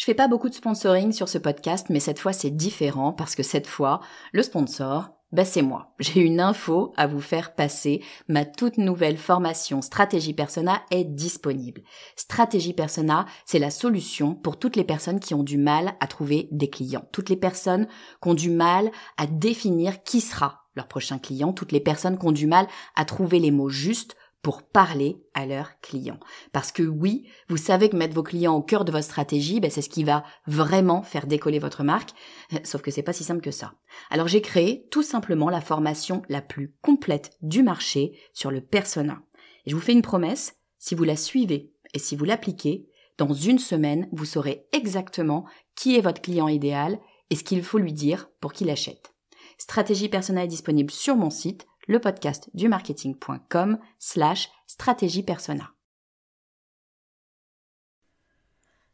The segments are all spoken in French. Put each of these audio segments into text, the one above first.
Je fais pas beaucoup de sponsoring sur ce podcast, mais cette fois c'est différent parce que cette fois, le sponsor, bah c'est moi. J'ai une info à vous faire passer. Ma toute nouvelle formation Stratégie Persona est disponible. Stratégie Persona, c'est la solution pour toutes les personnes qui ont du mal à trouver des clients. Toutes les personnes qui ont du mal à définir qui sera leur prochain client. Toutes les personnes qui ont du mal à trouver les mots justes pour parler à leurs clients. Parce que oui, vous savez que mettre vos clients au cœur de votre stratégie, ben c'est ce qui va vraiment faire décoller votre marque. Sauf que c'est pas si simple que ça. Alors j'ai créé tout simplement la formation la plus complète du marché sur le persona. Et je vous fais une promesse, si vous la suivez et si vous l'appliquez, dans une semaine, vous saurez exactement qui est votre client idéal et ce qu'il faut lui dire pour qu'il achète. Stratégie persona est disponible sur mon site le podcast du marketing.com slash stratégie persona.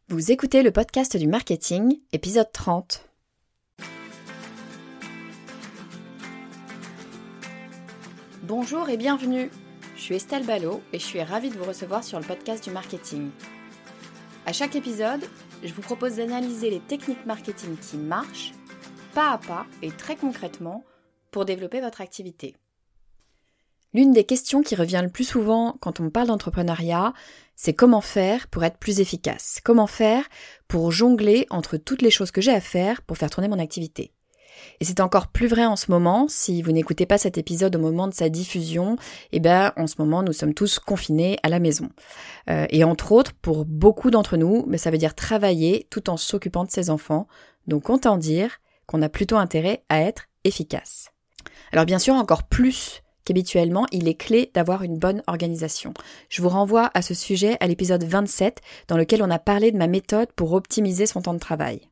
Vous écoutez le podcast du marketing, épisode 30. Bonjour et bienvenue. Je suis Estelle Ballot et je suis ravie de vous recevoir sur le podcast du marketing. À chaque épisode, je vous propose d'analyser les techniques marketing qui marchent, pas à pas et très concrètement, pour développer votre activité. L'une des questions qui revient le plus souvent quand on parle d'entrepreneuriat, c'est comment faire pour être plus efficace? Comment faire pour jongler entre toutes les choses que j'ai à faire pour faire tourner mon activité? Et c'est encore plus vrai en ce moment, si vous n'écoutez pas cet épisode au moment de sa diffusion, eh ben, en ce moment, nous sommes tous confinés à la maison. Euh, et entre autres, pour beaucoup d'entre nous, mais ça veut dire travailler tout en s'occupant de ses enfants. Donc, autant dire qu'on a plutôt intérêt à être efficace. Alors, bien sûr, encore plus qu'habituellement, il est clé d'avoir une bonne organisation. Je vous renvoie à ce sujet à l'épisode 27 dans lequel on a parlé de ma méthode pour optimiser son temps de travail.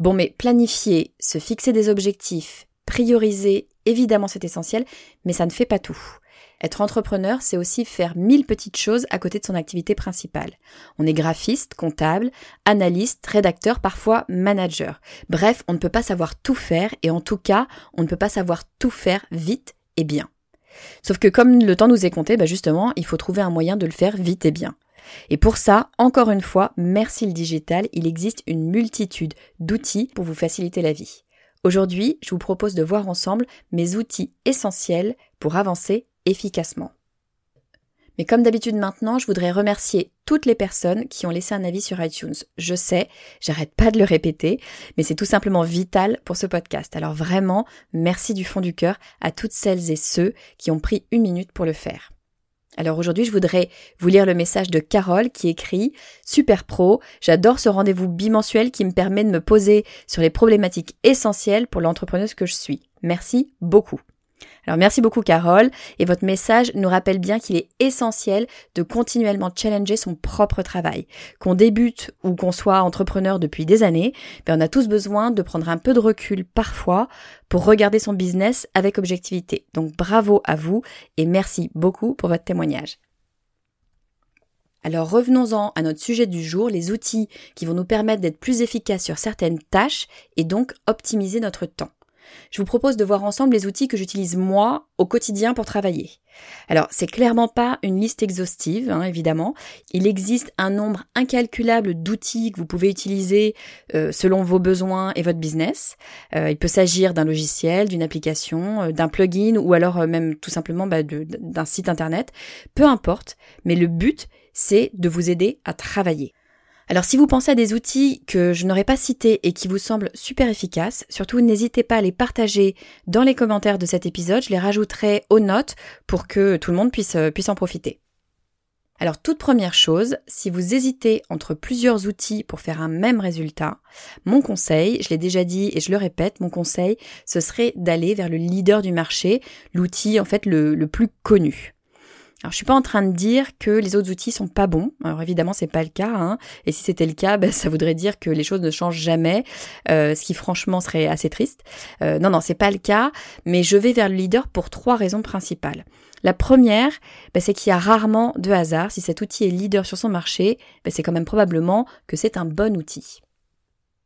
Bon, mais planifier, se fixer des objectifs, prioriser, évidemment c'est essentiel, mais ça ne fait pas tout. Être entrepreneur, c'est aussi faire mille petites choses à côté de son activité principale. On est graphiste, comptable, analyste, rédacteur, parfois manager. Bref, on ne peut pas savoir tout faire et en tout cas, on ne peut pas savoir tout faire vite et bien. Sauf que comme le temps nous est compté, bah justement, il faut trouver un moyen de le faire vite et bien. Et pour ça, encore une fois, merci le digital, il existe une multitude d'outils pour vous faciliter la vie. Aujourd'hui, je vous propose de voir ensemble mes outils essentiels pour avancer efficacement. Mais comme d'habitude maintenant, je voudrais remercier toutes les personnes qui ont laissé un avis sur iTunes. Je sais, j'arrête pas de le répéter, mais c'est tout simplement vital pour ce podcast. Alors vraiment, merci du fond du cœur à toutes celles et ceux qui ont pris une minute pour le faire. Alors aujourd'hui, je voudrais vous lire le message de Carole qui écrit Super pro, j'adore ce rendez-vous bimensuel qui me permet de me poser sur les problématiques essentielles pour l'entrepreneuse que je suis. Merci beaucoup. Alors merci beaucoup Carole, et votre message nous rappelle bien qu'il est essentiel de continuellement challenger son propre travail. Qu'on débute ou qu'on soit entrepreneur depuis des années, ben on a tous besoin de prendre un peu de recul parfois pour regarder son business avec objectivité. Donc bravo à vous et merci beaucoup pour votre témoignage. Alors revenons-en à notre sujet du jour, les outils qui vont nous permettre d'être plus efficaces sur certaines tâches et donc optimiser notre temps je vous propose de voir ensemble les outils que j'utilise moi au quotidien pour travailler. Alors, c'est clairement pas une liste exhaustive, hein, évidemment. Il existe un nombre incalculable d'outils que vous pouvez utiliser euh, selon vos besoins et votre business. Euh, il peut s'agir d'un logiciel, d'une application, euh, d'un plugin ou alors même tout simplement bah, d'un site internet. Peu importe, mais le but, c'est de vous aider à travailler. Alors si vous pensez à des outils que je n'aurais pas cités et qui vous semblent super efficaces, surtout n'hésitez pas à les partager dans les commentaires de cet épisode, je les rajouterai aux notes pour que tout le monde puisse, euh, puisse en profiter. Alors toute première chose, si vous hésitez entre plusieurs outils pour faire un même résultat, mon conseil, je l'ai déjà dit et je le répète, mon conseil, ce serait d'aller vers le leader du marché, l'outil en fait le, le plus connu. Alors je suis pas en train de dire que les autres outils sont pas bons. Alors évidemment c'est pas le cas. Hein. Et si c'était le cas, ben, ça voudrait dire que les choses ne changent jamais, euh, ce qui franchement serait assez triste. Euh, non non c'est pas le cas. Mais je vais vers le leader pour trois raisons principales. La première, ben, c'est qu'il y a rarement de hasard. Si cet outil est leader sur son marché, ben, c'est quand même probablement que c'est un bon outil.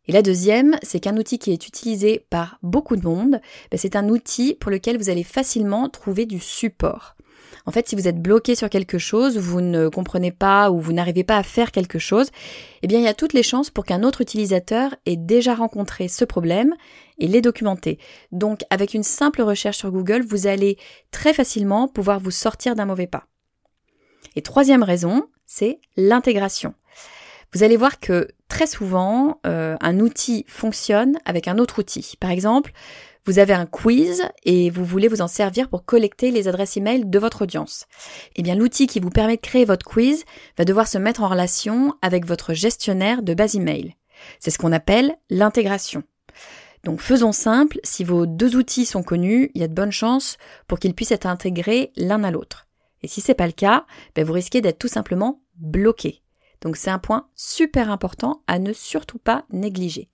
Et la deuxième, c'est qu'un outil qui est utilisé par beaucoup de monde, ben, c'est un outil pour lequel vous allez facilement trouver du support. En fait, si vous êtes bloqué sur quelque chose, vous ne comprenez pas ou vous n'arrivez pas à faire quelque chose, eh bien, il y a toutes les chances pour qu'un autre utilisateur ait déjà rencontré ce problème et l'ait documenté. Donc, avec une simple recherche sur Google, vous allez très facilement pouvoir vous sortir d'un mauvais pas. Et troisième raison, c'est l'intégration. Vous allez voir que très souvent, euh, un outil fonctionne avec un autre outil. Par exemple, vous avez un quiz et vous voulez vous en servir pour collecter les adresses e-mail de votre audience. Eh bien, l'outil qui vous permet de créer votre quiz va devoir se mettre en relation avec votre gestionnaire de base email. C'est ce qu'on appelle l'intégration. Donc faisons simple, si vos deux outils sont connus, il y a de bonnes chances pour qu'ils puissent être intégrés l'un à l'autre. Et si c'est pas le cas, ben vous risquez d'être tout simplement bloqué. Donc c'est un point super important à ne surtout pas négliger.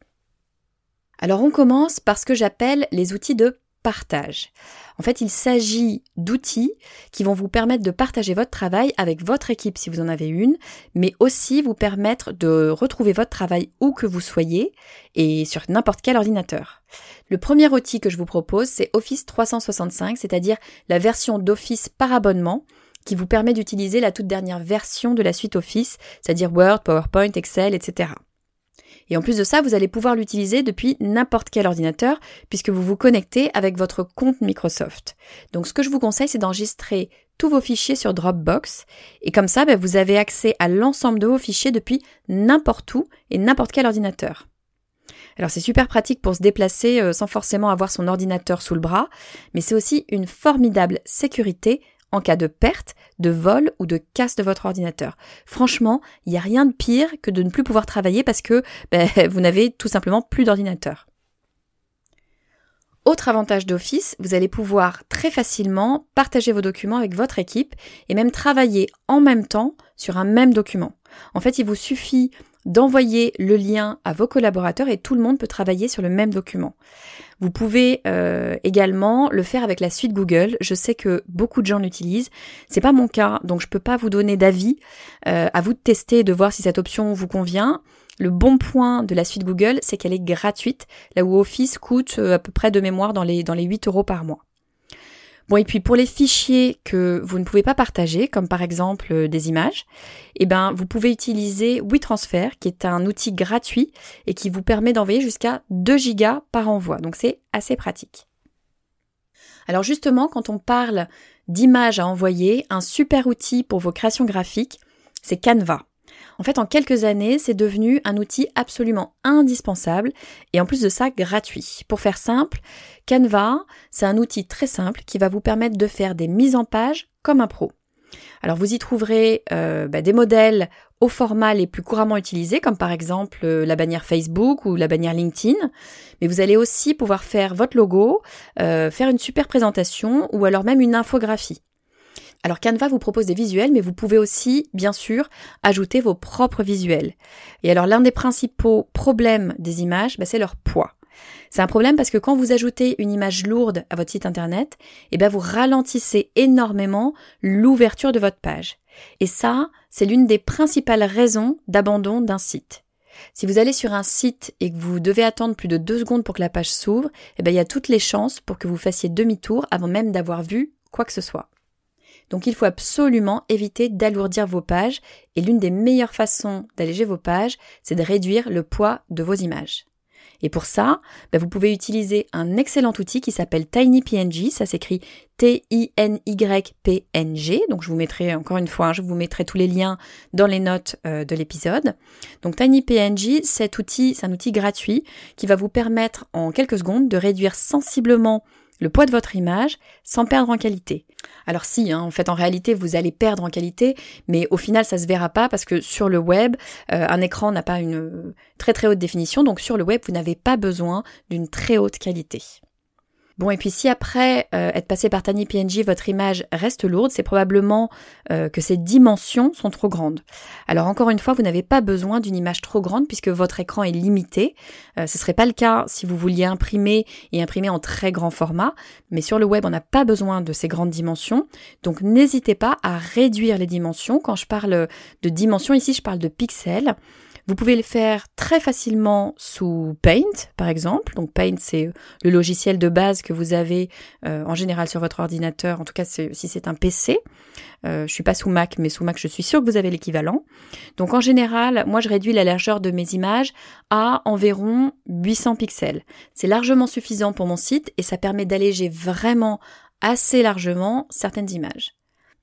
Alors on commence par ce que j'appelle les outils de partage. En fait, il s'agit d'outils qui vont vous permettre de partager votre travail avec votre équipe si vous en avez une, mais aussi vous permettre de retrouver votre travail où que vous soyez et sur n'importe quel ordinateur. Le premier outil que je vous propose, c'est Office 365, c'est-à-dire la version d'Office par abonnement qui vous permet d'utiliser la toute dernière version de la suite Office, c'est-à-dire Word, PowerPoint, Excel, etc. Et en plus de ça, vous allez pouvoir l'utiliser depuis n'importe quel ordinateur puisque vous vous connectez avec votre compte Microsoft. Donc ce que je vous conseille, c'est d'enregistrer tous vos fichiers sur Dropbox et comme ça, ben, vous avez accès à l'ensemble de vos fichiers depuis n'importe où et n'importe quel ordinateur. Alors c'est super pratique pour se déplacer euh, sans forcément avoir son ordinateur sous le bras, mais c'est aussi une formidable sécurité en cas de perte, de vol ou de casse de votre ordinateur. Franchement, il n'y a rien de pire que de ne plus pouvoir travailler parce que ben, vous n'avez tout simplement plus d'ordinateur. Autre avantage d'Office, vous allez pouvoir très facilement partager vos documents avec votre équipe et même travailler en même temps sur un même document. En fait, il vous suffit d'envoyer le lien à vos collaborateurs et tout le monde peut travailler sur le même document. Vous pouvez euh, également le faire avec la suite Google. Je sais que beaucoup de gens l'utilisent. C'est pas mon cas, donc je peux pas vous donner d'avis. Euh, à vous de tester de voir si cette option vous convient. Le bon point de la suite Google, c'est qu'elle est gratuite, là où Office coûte euh, à peu près de mémoire dans les, dans les 8 euros par mois. Bon, et puis pour les fichiers que vous ne pouvez pas partager, comme par exemple euh, des images, eh ben, vous pouvez utiliser WeTransfer, qui est un outil gratuit et qui vous permet d'envoyer jusqu'à 2 gigas par envoi. Donc c'est assez pratique. Alors justement, quand on parle d'images à envoyer, un super outil pour vos créations graphiques, c'est Canva. En fait, en quelques années, c'est devenu un outil absolument indispensable et en plus de ça, gratuit. Pour faire simple, Canva, c'est un outil très simple qui va vous permettre de faire des mises en page comme un pro. Alors vous y trouverez euh, bah, des modèles au format les plus couramment utilisés, comme par exemple euh, la bannière Facebook ou la bannière LinkedIn, mais vous allez aussi pouvoir faire votre logo, euh, faire une super présentation ou alors même une infographie. Alors Canva vous propose des visuels, mais vous pouvez aussi, bien sûr, ajouter vos propres visuels. Et alors l'un des principaux problèmes des images, bah, c'est leur poids. C'est un problème parce que quand vous ajoutez une image lourde à votre site internet, eh ben vous ralentissez énormément l'ouverture de votre page. Et ça, c'est l'une des principales raisons d'abandon d'un site. Si vous allez sur un site et que vous devez attendre plus de deux secondes pour que la page s'ouvre, eh ben il y a toutes les chances pour que vous fassiez demi-tour avant même d'avoir vu quoi que ce soit. Donc il faut absolument éviter d'alourdir vos pages et l'une des meilleures façons d'alléger vos pages, c'est de réduire le poids de vos images. Et pour ça, bah, vous pouvez utiliser un excellent outil qui s'appelle TinyPNG. Ça s'écrit T-I-N-Y-P-N-G. Donc je vous mettrai encore une fois, hein, je vous mettrai tous les liens dans les notes euh, de l'épisode. Donc TinyPNG, cet outil, c'est un outil gratuit qui va vous permettre en quelques secondes de réduire sensiblement le poids de votre image sans perdre en qualité. Alors si, hein, en fait en réalité vous allez perdre en qualité, mais au final ça se verra pas parce que sur le web, euh, un écran n'a pas une très très haute définition, donc sur le web vous n'avez pas besoin d'une très haute qualité. Bon, et puis si après euh, être passé par Tiny PNG, votre image reste lourde, c'est probablement euh, que ses dimensions sont trop grandes. Alors encore une fois, vous n'avez pas besoin d'une image trop grande puisque votre écran est limité. Euh, ce serait pas le cas si vous vouliez imprimer et imprimer en très grand format, mais sur le web, on n'a pas besoin de ces grandes dimensions. Donc n'hésitez pas à réduire les dimensions. Quand je parle de dimensions ici, je parle de pixels. Vous pouvez le faire très facilement sous Paint, par exemple. Donc Paint, c'est le logiciel de base que vous avez euh, en général sur votre ordinateur, en tout cas si c'est un PC. Euh, je suis pas sous Mac, mais sous Mac, je suis sûre que vous avez l'équivalent. Donc en général, moi je réduis la largeur de mes images à environ 800 pixels. C'est largement suffisant pour mon site et ça permet d'alléger vraiment assez largement certaines images.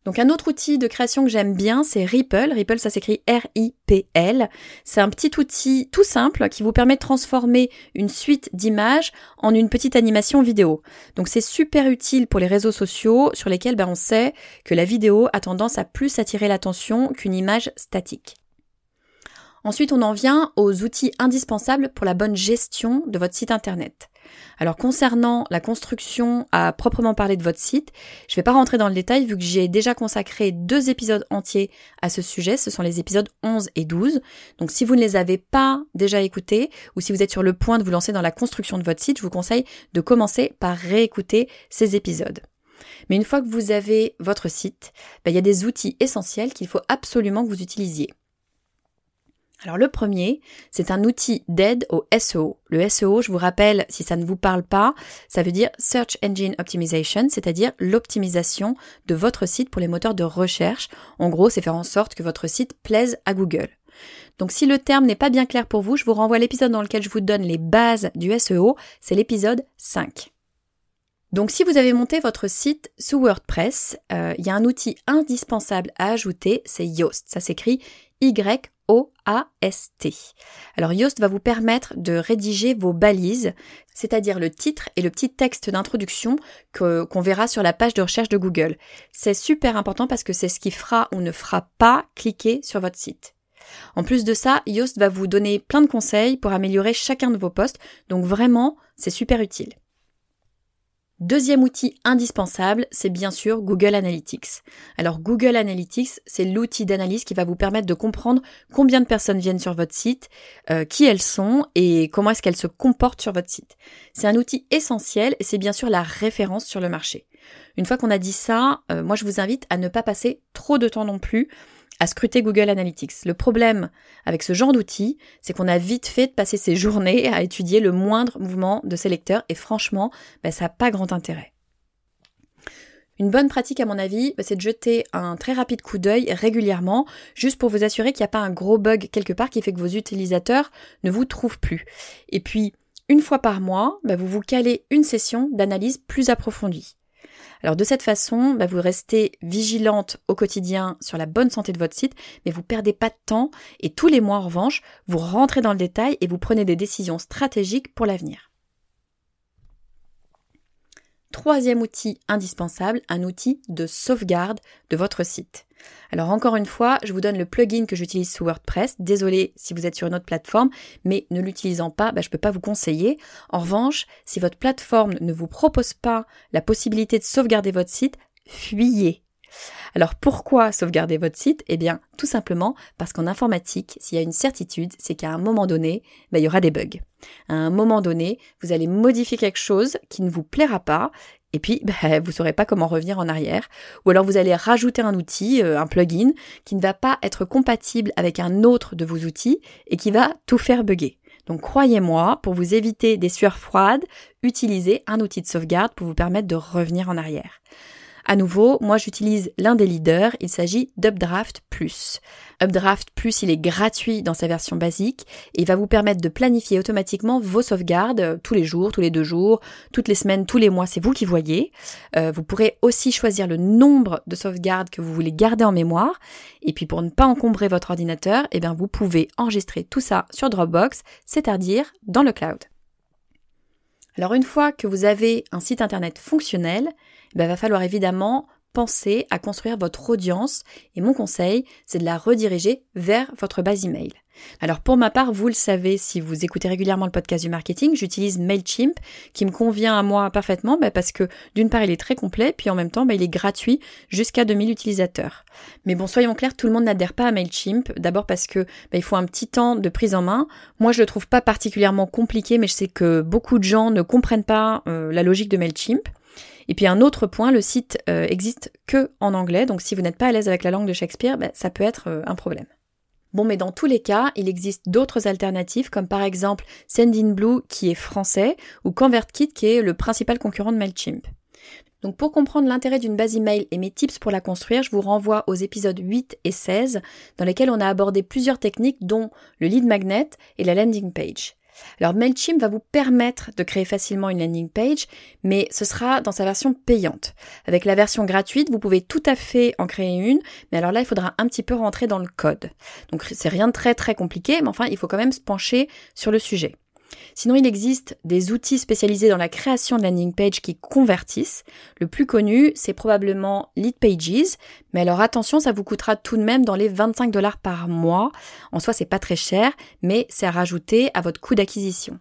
Donc un autre outil de création que j'aime bien, c'est Ripple. Ripple, ça s'écrit R-I-P-L. C'est un petit outil tout simple qui vous permet de transformer une suite d'images en une petite animation vidéo. Donc c'est super utile pour les réseaux sociaux sur lesquels ben, on sait que la vidéo a tendance à plus attirer l'attention qu'une image statique. Ensuite, on en vient aux outils indispensables pour la bonne gestion de votre site internet. Alors concernant la construction à proprement parler de votre site, je ne vais pas rentrer dans le détail vu que j'ai déjà consacré deux épisodes entiers à ce sujet, ce sont les épisodes 11 et 12. Donc si vous ne les avez pas déjà écoutés ou si vous êtes sur le point de vous lancer dans la construction de votre site, je vous conseille de commencer par réécouter ces épisodes. Mais une fois que vous avez votre site, ben, il y a des outils essentiels qu'il faut absolument que vous utilisiez. Alors le premier, c'est un outil d'aide au SEO. Le SEO, je vous rappelle, si ça ne vous parle pas, ça veut dire Search Engine Optimization, c'est-à-dire l'optimisation de votre site pour les moteurs de recherche. En gros, c'est faire en sorte que votre site plaise à Google. Donc si le terme n'est pas bien clair pour vous, je vous renvoie à l'épisode dans lequel je vous donne les bases du SEO, c'est l'épisode 5. Donc si vous avez monté votre site sous WordPress, euh, il y a un outil indispensable à ajouter, c'est Yoast. Ça s'écrit Y O-A-S-T. Alors Yoast va vous permettre de rédiger vos balises, c'est-à-dire le titre et le petit texte d'introduction qu'on verra sur la page de recherche de Google. C'est super important parce que c'est ce qui fera ou ne fera pas cliquer sur votre site. En plus de ça, Yoast va vous donner plein de conseils pour améliorer chacun de vos postes, donc vraiment, c'est super utile. Deuxième outil indispensable, c'est bien sûr Google Analytics. Alors Google Analytics, c'est l'outil d'analyse qui va vous permettre de comprendre combien de personnes viennent sur votre site, euh, qui elles sont et comment est-ce qu'elles se comportent sur votre site. C'est un outil essentiel et c'est bien sûr la référence sur le marché. Une fois qu'on a dit ça, euh, moi je vous invite à ne pas passer trop de temps non plus à scruter Google Analytics. Le problème avec ce genre d'outil, c'est qu'on a vite fait de passer ses journées à étudier le moindre mouvement de ses lecteurs et franchement, bah, ça n'a pas grand intérêt. Une bonne pratique à mon avis, bah, c'est de jeter un très rapide coup d'œil régulièrement, juste pour vous assurer qu'il n'y a pas un gros bug quelque part qui fait que vos utilisateurs ne vous trouvent plus. Et puis, une fois par mois, bah, vous vous calez une session d'analyse plus approfondie. Alors de cette façon, bah, vous restez vigilante au quotidien sur la bonne santé de votre site, mais vous perdez pas de temps et tous les mois en revanche, vous rentrez dans le détail et vous prenez des décisions stratégiques pour l'avenir. Troisième outil indispensable, un outil de sauvegarde de votre site. Alors encore une fois, je vous donne le plugin que j'utilise sous WordPress. Désolé si vous êtes sur une autre plateforme, mais ne l'utilisant pas, bah, je ne peux pas vous conseiller. En revanche, si votre plateforme ne vous propose pas la possibilité de sauvegarder votre site, fuyez. Alors pourquoi sauvegarder votre site? Eh bien tout simplement parce qu'en informatique, s'il y a une certitude, c'est qu'à un moment donné, bah, il y aura des bugs. À un moment donné, vous allez modifier quelque chose qui ne vous plaira pas et puis, bah, vous saurez pas comment revenir en arrière. Ou alors vous allez rajouter un outil, euh, un plugin, qui ne va pas être compatible avec un autre de vos outils et qui va tout faire bugger. Donc croyez-moi, pour vous éviter des sueurs froides, utilisez un outil de sauvegarde pour vous permettre de revenir en arrière. À nouveau, moi j'utilise l'un des leaders, il s'agit d'Updraft Plus. Updraft Plus, il est gratuit dans sa version basique et va vous permettre de planifier automatiquement vos sauvegardes euh, tous les jours, tous les deux jours, toutes les semaines, tous les mois, c'est vous qui voyez. Euh, vous pourrez aussi choisir le nombre de sauvegardes que vous voulez garder en mémoire et puis pour ne pas encombrer votre ordinateur, eh bien vous pouvez enregistrer tout ça sur Dropbox, c'est-à-dire dans le cloud. Alors une fois que vous avez un site internet fonctionnel, il ben, va falloir évidemment penser à construire votre audience et mon conseil, c'est de la rediriger vers votre base email. Alors pour ma part, vous le savez si vous écoutez régulièrement le podcast du marketing, j'utilise Mailchimp qui me convient à moi parfaitement ben, parce que d'une part il est très complet puis en même temps ben, il est gratuit jusqu'à 2000 utilisateurs. Mais bon, soyons clairs, tout le monde n'adhère pas à Mailchimp, d'abord parce que il faut un petit temps de prise en main. Moi je le trouve pas particulièrement compliqué mais je sais que beaucoup de gens ne comprennent pas euh, la logique de Mailchimp. Et puis un autre point, le site euh, existe que en anglais, donc si vous n'êtes pas à l'aise avec la langue de Shakespeare, ben, ça peut être euh, un problème. Bon, mais dans tous les cas, il existe d'autres alternatives, comme par exemple Sendinblue qui est français, ou ConvertKit qui est le principal concurrent de MailChimp. Donc pour comprendre l'intérêt d'une base email et mes tips pour la construire, je vous renvoie aux épisodes 8 et 16 dans lesquels on a abordé plusieurs techniques dont le lead magnet et la landing page. Alors MailChimp va vous permettre de créer facilement une landing page, mais ce sera dans sa version payante. Avec la version gratuite, vous pouvez tout à fait en créer une, mais alors là, il faudra un petit peu rentrer dans le code. Donc c'est rien de très très compliqué, mais enfin, il faut quand même se pencher sur le sujet. Sinon, il existe des outils spécialisés dans la création de landing page qui convertissent. Le plus connu, c'est probablement Lead Pages. Mais alors attention, ça vous coûtera tout de même dans les 25 dollars par mois. En soi, c'est pas très cher, mais c'est à rajouter à votre coût d'acquisition.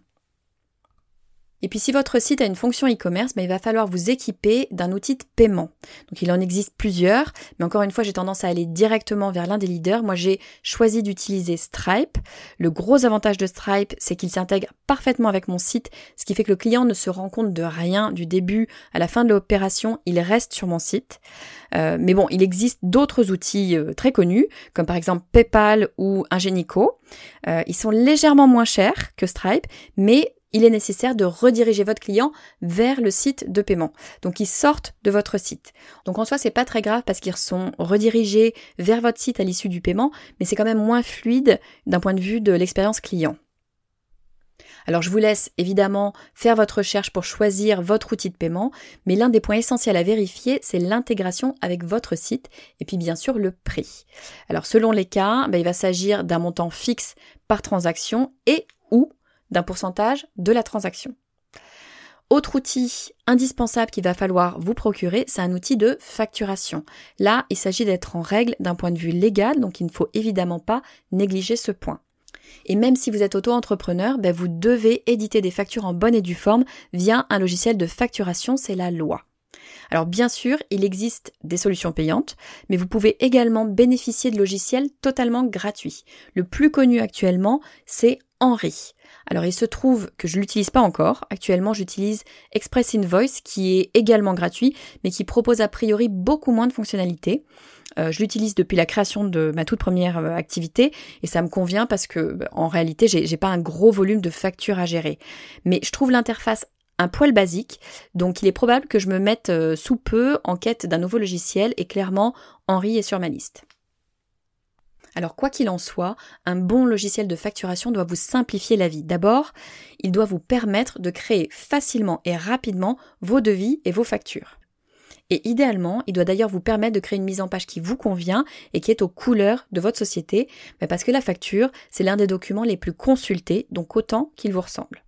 Et puis si votre site a une fonction e-commerce, ben, il va falloir vous équiper d'un outil de paiement. Donc il en existe plusieurs, mais encore une fois j'ai tendance à aller directement vers l'un des leaders. Moi j'ai choisi d'utiliser Stripe. Le gros avantage de Stripe, c'est qu'il s'intègre parfaitement avec mon site, ce qui fait que le client ne se rend compte de rien du début à la fin de l'opération, il reste sur mon site. Euh, mais bon, il existe d'autres outils euh, très connus, comme par exemple PayPal ou Ingenico. Euh, ils sont légèrement moins chers que Stripe, mais il est nécessaire de rediriger votre client vers le site de paiement. Donc ils sortent de votre site. Donc en soi, c'est pas très grave parce qu'ils sont redirigés vers votre site à l'issue du paiement, mais c'est quand même moins fluide d'un point de vue de l'expérience client. Alors je vous laisse évidemment faire votre recherche pour choisir votre outil de paiement, mais l'un des points essentiels à vérifier, c'est l'intégration avec votre site et puis bien sûr le prix. Alors selon les cas, ben, il va s'agir d'un montant fixe par transaction et d'un pourcentage de la transaction. Autre outil indispensable qu'il va falloir vous procurer, c'est un outil de facturation. Là, il s'agit d'être en règle d'un point de vue légal, donc il ne faut évidemment pas négliger ce point. Et même si vous êtes auto-entrepreneur, ben vous devez éditer des factures en bonne et due forme via un logiciel de facturation, c'est la loi. Alors bien sûr, il existe des solutions payantes, mais vous pouvez également bénéficier de logiciels totalement gratuits. Le plus connu actuellement, c'est Henri. Alors il se trouve que je l'utilise pas encore. Actuellement, j'utilise Express Invoice qui est également gratuit, mais qui propose a priori beaucoup moins de fonctionnalités. Euh, je l'utilise depuis la création de ma toute première euh, activité et ça me convient parce que bah, en réalité, j'ai pas un gros volume de factures à gérer. Mais je trouve l'interface un poil basique, donc il est probable que je me mette euh, sous peu en quête d'un nouveau logiciel et clairement Henri est sur ma liste. Alors quoi qu'il en soit, un bon logiciel de facturation doit vous simplifier la vie. D'abord, il doit vous permettre de créer facilement et rapidement vos devis et vos factures. Et idéalement, il doit d'ailleurs vous permettre de créer une mise en page qui vous convient et qui est aux couleurs de votre société, parce que la facture, c'est l'un des documents les plus consultés, donc autant qu'il vous ressemble.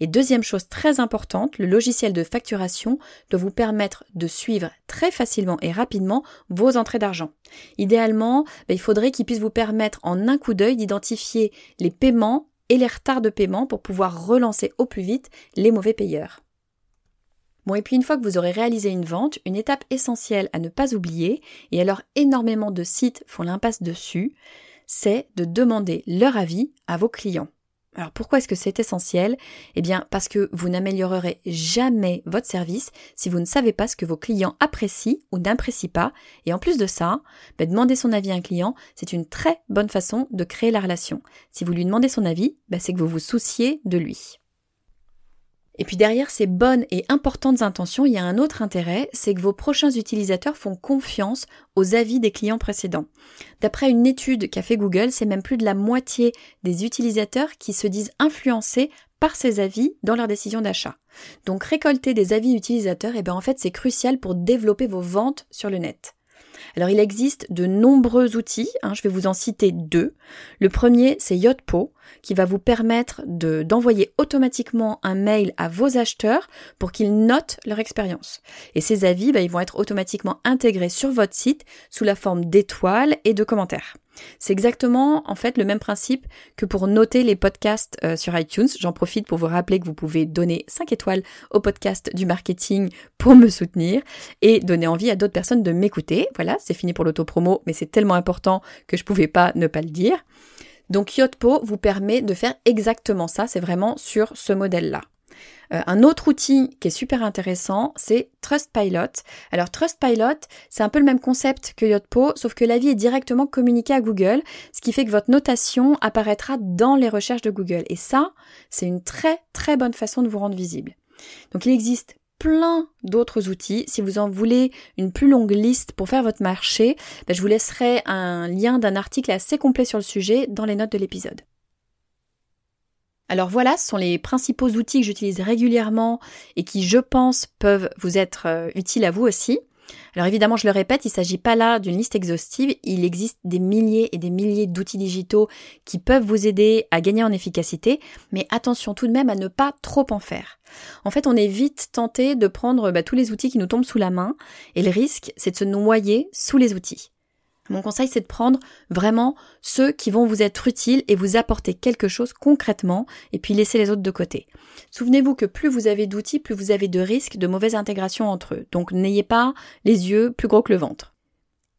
Et deuxième chose très importante, le logiciel de facturation doit vous permettre de suivre très facilement et rapidement vos entrées d'argent. Idéalement, ben, il faudrait qu'il puisse vous permettre en un coup d'œil d'identifier les paiements et les retards de paiement pour pouvoir relancer au plus vite les mauvais payeurs. Bon, et puis une fois que vous aurez réalisé une vente, une étape essentielle à ne pas oublier, et alors énormément de sites font l'impasse dessus, c'est de demander leur avis à vos clients. Alors pourquoi est-ce que c'est essentiel? Eh bien parce que vous n'améliorerez jamais votre service si vous ne savez pas ce que vos clients apprécient ou n'apprécient pas. Et en plus de ça, ben, demander son avis à un client, c'est une très bonne façon de créer la relation. Si vous lui demandez son avis, ben, c'est que vous vous souciez de lui. Et puis derrière ces bonnes et importantes intentions, il y a un autre intérêt, c'est que vos prochains utilisateurs font confiance aux avis des clients précédents. D'après une étude qu'a fait Google, c'est même plus de la moitié des utilisateurs qui se disent influencés par ces avis dans leur décision d'achat. Donc récolter des avis utilisateurs, et eh bien en fait c'est crucial pour développer vos ventes sur le net. Alors il existe de nombreux outils, hein, je vais vous en citer deux. Le premier c'est Yotpo qui va vous permettre de, d'envoyer automatiquement un mail à vos acheteurs pour qu'ils notent leur expérience. Et ces avis, bah, ils vont être automatiquement intégrés sur votre site sous la forme d'étoiles et de commentaires. C'est exactement en fait le même principe que pour noter les podcasts euh, sur iTunes. J'en profite pour vous rappeler que vous pouvez donner 5 étoiles au podcast du marketing pour me soutenir et donner envie à d'autres personnes de m'écouter. Voilà, c'est fini pour l'autopromo, mais c'est tellement important que je pouvais pas ne pas le dire. Donc Yotpo vous permet de faire exactement ça, c'est vraiment sur ce modèle-là. Euh, un autre outil qui est super intéressant, c'est Trustpilot. Alors Trustpilot, c'est un peu le même concept que Yotpo, sauf que l'avis est directement communiqué à Google, ce qui fait que votre notation apparaîtra dans les recherches de Google. Et ça, c'est une très très bonne façon de vous rendre visible. Donc il existe plein d'autres outils. Si vous en voulez une plus longue liste pour faire votre marché, ben, je vous laisserai un lien d'un article assez complet sur le sujet dans les notes de l'épisode. Alors voilà, ce sont les principaux outils que j'utilise régulièrement et qui, je pense, peuvent vous être euh, utiles à vous aussi. Alors évidemment, je le répète, il ne s'agit pas là d'une liste exhaustive, il existe des milliers et des milliers d'outils digitaux qui peuvent vous aider à gagner en efficacité, mais attention tout de même à ne pas trop en faire. En fait, on est vite tenté de prendre bah, tous les outils qui nous tombent sous la main, et le risque, c'est de se noyer sous les outils. Mon conseil, c'est de prendre vraiment ceux qui vont vous être utiles et vous apporter quelque chose concrètement, et puis laisser les autres de côté. Souvenez-vous que plus vous avez d'outils, plus vous avez de risques de mauvaise intégration entre eux. Donc n'ayez pas les yeux plus gros que le ventre.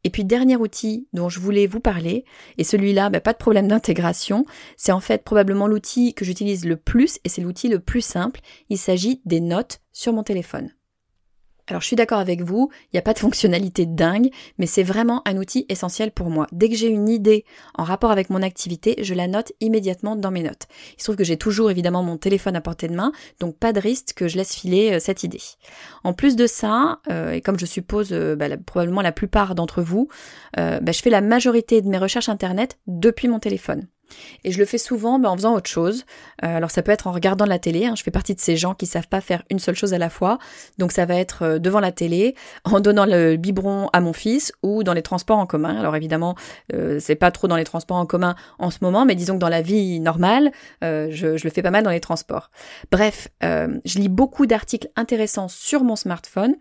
Et puis dernier outil dont je voulais vous parler, et celui-là, bah, pas de problème d'intégration, c'est en fait probablement l'outil que j'utilise le plus et c'est l'outil le plus simple. Il s'agit des notes sur mon téléphone. Alors je suis d'accord avec vous, il n'y a pas de fonctionnalité dingue, mais c'est vraiment un outil essentiel pour moi. Dès que j'ai une idée en rapport avec mon activité, je la note immédiatement dans mes notes. Il se trouve que j'ai toujours évidemment mon téléphone à portée de main, donc pas de risque que je laisse filer euh, cette idée. En plus de ça, euh, et comme je suppose euh, bah, probablement la plupart d'entre vous, bah, je fais la majorité de mes recherches internet depuis mon téléphone. Et je le fais souvent en faisant autre chose. Euh, alors ça peut être en regardant la télé. Hein. Je fais partie de ces gens qui savent pas faire une seule chose à la fois. Donc ça va être euh, devant la télé, en donnant le biberon à mon fils ou dans les transports en commun. Alors évidemment, euh, c'est pas trop dans les transports en commun en ce moment, mais disons que dans la vie normale, je, je, le fais pas mal dans les transports. Bref, je lis beaucoup d'articles intéressants sur mon smartphone.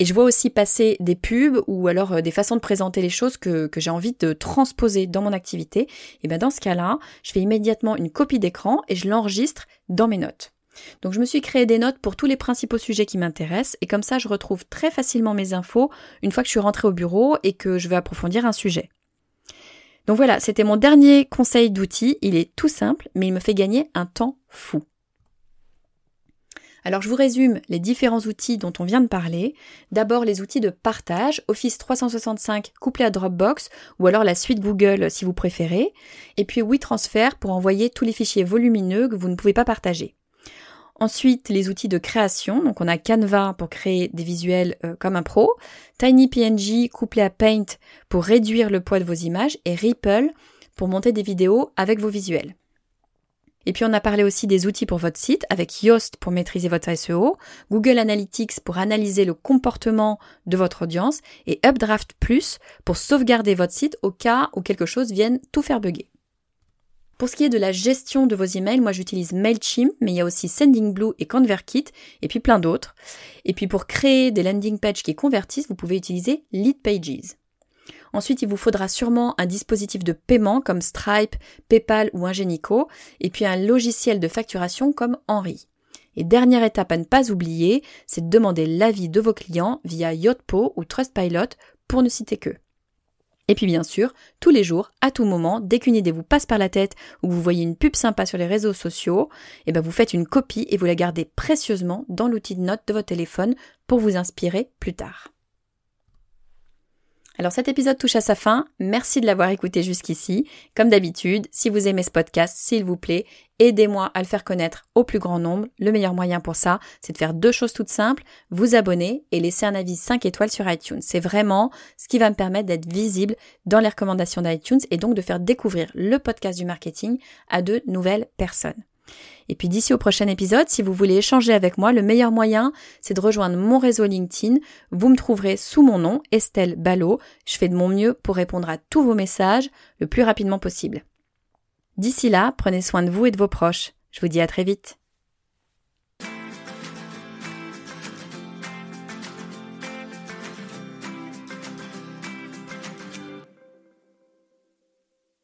Et je vois aussi passer des pubs ou alors euh, des façons de présenter les choses que, j'ai envie de transposer dans mon activité. Et bien dans ce cas-là, je fais immédiatement une copie d'écran et je l'enregistre dans mes notes. Donc je me suis créé des notes pour tous les principaux sujets qui m'intéressent et comme ça je retrouve très facilement mes infos une fois que je suis rentrée au bureau et que je veux approfondir un sujet. Donc voilà, c'était mon dernier conseil d'outil. Il est tout simple, mais il me fait gagner un temps fou. Alors je vous résume les différents outils dont on vient de parler. D'abord les outils de partage, Office 365 couplé à Dropbox ou alors la suite Google si vous préférez. Et puis WeTransfer pour envoyer tous les fichiers volumineux que vous ne pouvez pas partager. Ensuite, les outils de création. Donc, on a Canva pour créer des visuels euh, comme un pro, TinyPNG couplé à Paint pour réduire le poids de vos images et Ripple pour monter des vidéos avec vos visuels. Et puis on a parlé aussi des outils pour votre site avec Yoast pour maîtriser votre SEO, Google Analytics pour analyser le comportement de votre audience et Updraft Plus pour sauvegarder votre site au cas où quelque chose vienne tout faire bugger. Pour ce qui est de la gestion de vos emails, moi j'utilise Mailchimp, mais il y a aussi Sendingblue et ConvertKit, et puis plein d'autres. Et puis pour créer des landing pages qui convertissent, vous pouvez utiliser Leadpages. Ensuite, il vous faudra sûrement un dispositif de paiement comme Stripe, PayPal ou Ingenico, et puis un logiciel de facturation comme Henry. Et dernière étape à ne pas oublier, c'est de demander l'avis de vos clients via Yotpo ou Trustpilot pour ne citer que. Et puis bien sûr, tous les jours, à tout moment, dès qu'une idée vous passe par la tête ou que vous voyez une pub sympa sur les réseaux sociaux, eh ben vous faites une copie et vous la gardez précieusement dans l'outil de notes de votre téléphone pour vous inspirer plus tard. Alors cet épisode touche à sa fin, merci de l'avoir écouté jusqu'ici. Comme d'habitude, si vous aimez ce podcast, s'il vous plaît, aidez-moi à le faire connaître au plus grand nombre. Le meilleur moyen pour ça, c'est de faire deux choses toutes simples, vous abonner et laisser un avis 5 étoiles sur iTunes. C'est vraiment ce qui va me permettre d'être visible dans les recommandations d'iTunes et donc de faire découvrir le podcast du marketing à de nouvelles personnes. Et puis d'ici au prochain épisode, si vous voulez échanger avec moi, le meilleur moyen, c'est de rejoindre mon réseau LinkedIn. Vous me trouverez sous mon nom, Estelle Ballot. Je fais de mon mieux pour répondre à tous vos messages le plus rapidement possible. D'ici là, prenez soin de vous et de vos proches. Je vous dis à très vite.